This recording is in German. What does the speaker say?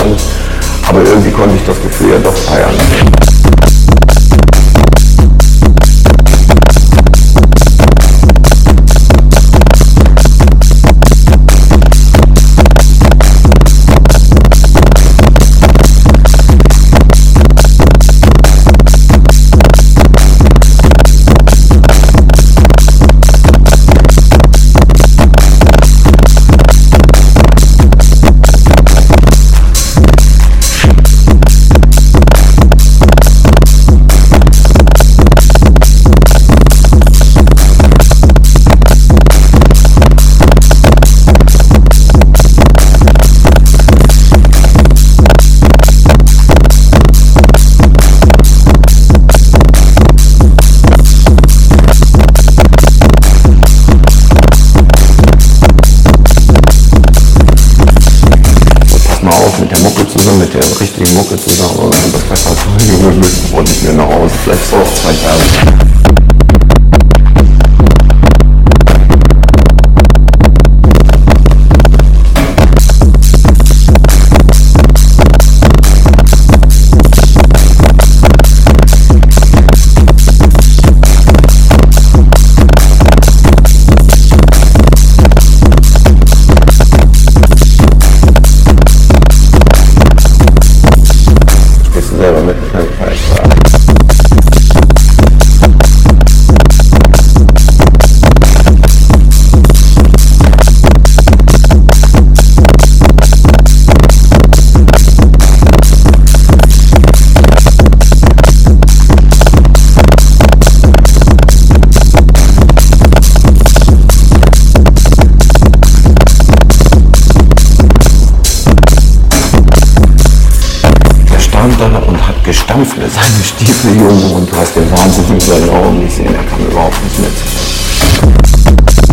alles. Aber irgendwie konnte ich das Gefühl ja doch feiern. Richtigen Mucke zusammen und das besser als Junge, müssen wollte ich mir nach Hause, vielleicht auf zwei Tage. Hat gestampft mit seinen Stiefeln, Junge, und du hast den Wahnsinn in seinen Augen gesehen. Er kam überhaupt nicht mit.